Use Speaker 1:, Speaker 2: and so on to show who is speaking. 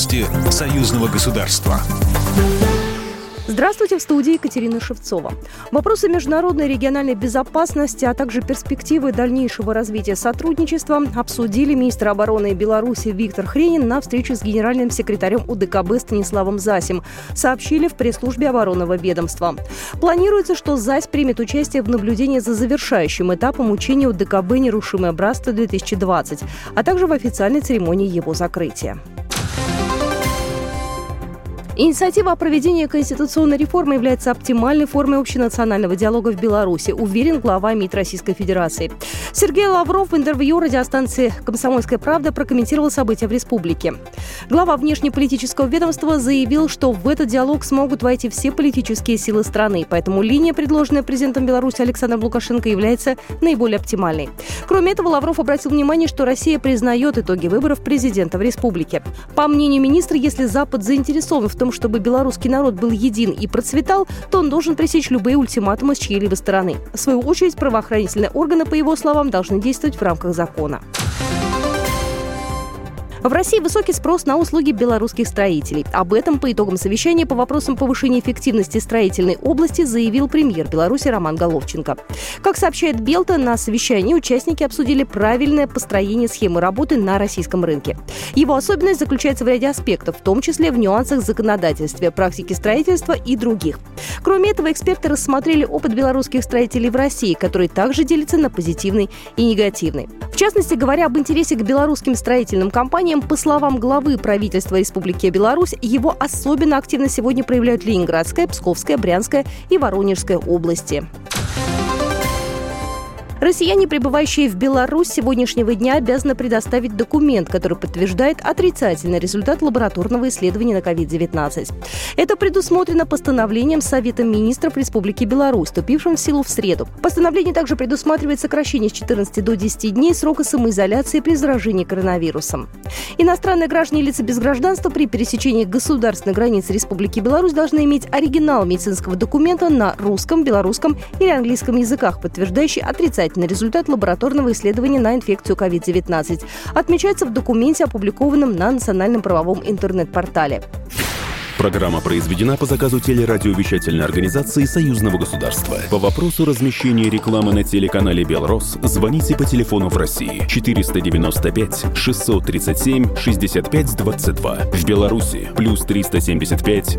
Speaker 1: Новости союзного государства.
Speaker 2: Здравствуйте, в студии Екатерина Шевцова. Вопросы международной и региональной безопасности, а также перспективы дальнейшего развития сотрудничества обсудили министр обороны Беларуси Виктор Хренин на встрече с генеральным секретарем УДКБ Станиславом Засим, сообщили в пресс-службе оборонного ведомства. Планируется, что ЗАС примет участие в наблюдении за завершающим этапом учения УДКБ «Нерушимое братство-2020», а также в официальной церемонии его закрытия. Bye. Инициатива о проведении конституционной реформы является оптимальной формой общенационального диалога в Беларуси, уверен глава МИД Российской Федерации. Сергей Лавров в интервью радиостанции «Комсомольская правда» прокомментировал события в республике. Глава внешнеполитического ведомства заявил, что в этот диалог смогут войти все политические силы страны, поэтому линия, предложенная президентом Беларуси Александром Лукашенко, является наиболее оптимальной. Кроме этого, Лавров обратил внимание, что Россия признает итоги выборов президента в республике. По мнению министра, если Запад заинтересован в том, чтобы белорусский народ был един и процветал, то он должен пресечь любые ультиматумы с чьей-либо стороны. В свою очередь, правоохранительные органы, по его словам, должны действовать в рамках закона. В России высокий спрос на услуги белорусских строителей. Об этом по итогам совещания по вопросам повышения эффективности строительной области заявил премьер Беларуси Роман Головченко. Как сообщает Белта, на совещании участники обсудили правильное построение схемы работы на российском рынке. Его особенность заключается в ряде аспектов, в том числе в нюансах законодательства, практики строительства и других. Кроме этого, эксперты рассмотрели опыт белорусских строителей в России, который также делится на позитивный и негативный. В частности, говоря об интересе к белорусским строительным компаниям, компаниям, по словам главы правительства Республики Беларусь, его особенно активно сегодня проявляют Ленинградская, Псковская, Брянская и Воронежская области. Россияне, пребывающие в Беларусь сегодняшнего дня, обязаны предоставить документ, который подтверждает отрицательный результат лабораторного исследования на COVID-19. Это предусмотрено постановлением Совета министров Республики Беларусь, вступившим в силу в среду. Постановление также предусматривает сокращение с 14 до 10 дней срока самоизоляции при заражении коронавирусом. Иностранные граждане и лица без гражданства при пересечении государственной границы Республики Беларусь должны иметь оригинал медицинского документа на русском, белорусском или английском языках, подтверждающий отрицательный отрицательный результат лабораторного исследования на инфекцию COVID-19. Отмечается в документе, опубликованном на Национальном правовом интернет-портале.
Speaker 1: Программа произведена по заказу телерадиовещательной организации Союзного государства. По вопросу размещения рекламы на телеканале «Белрос» звоните по телефону в России 495 637 6522. В Беларуси плюс 375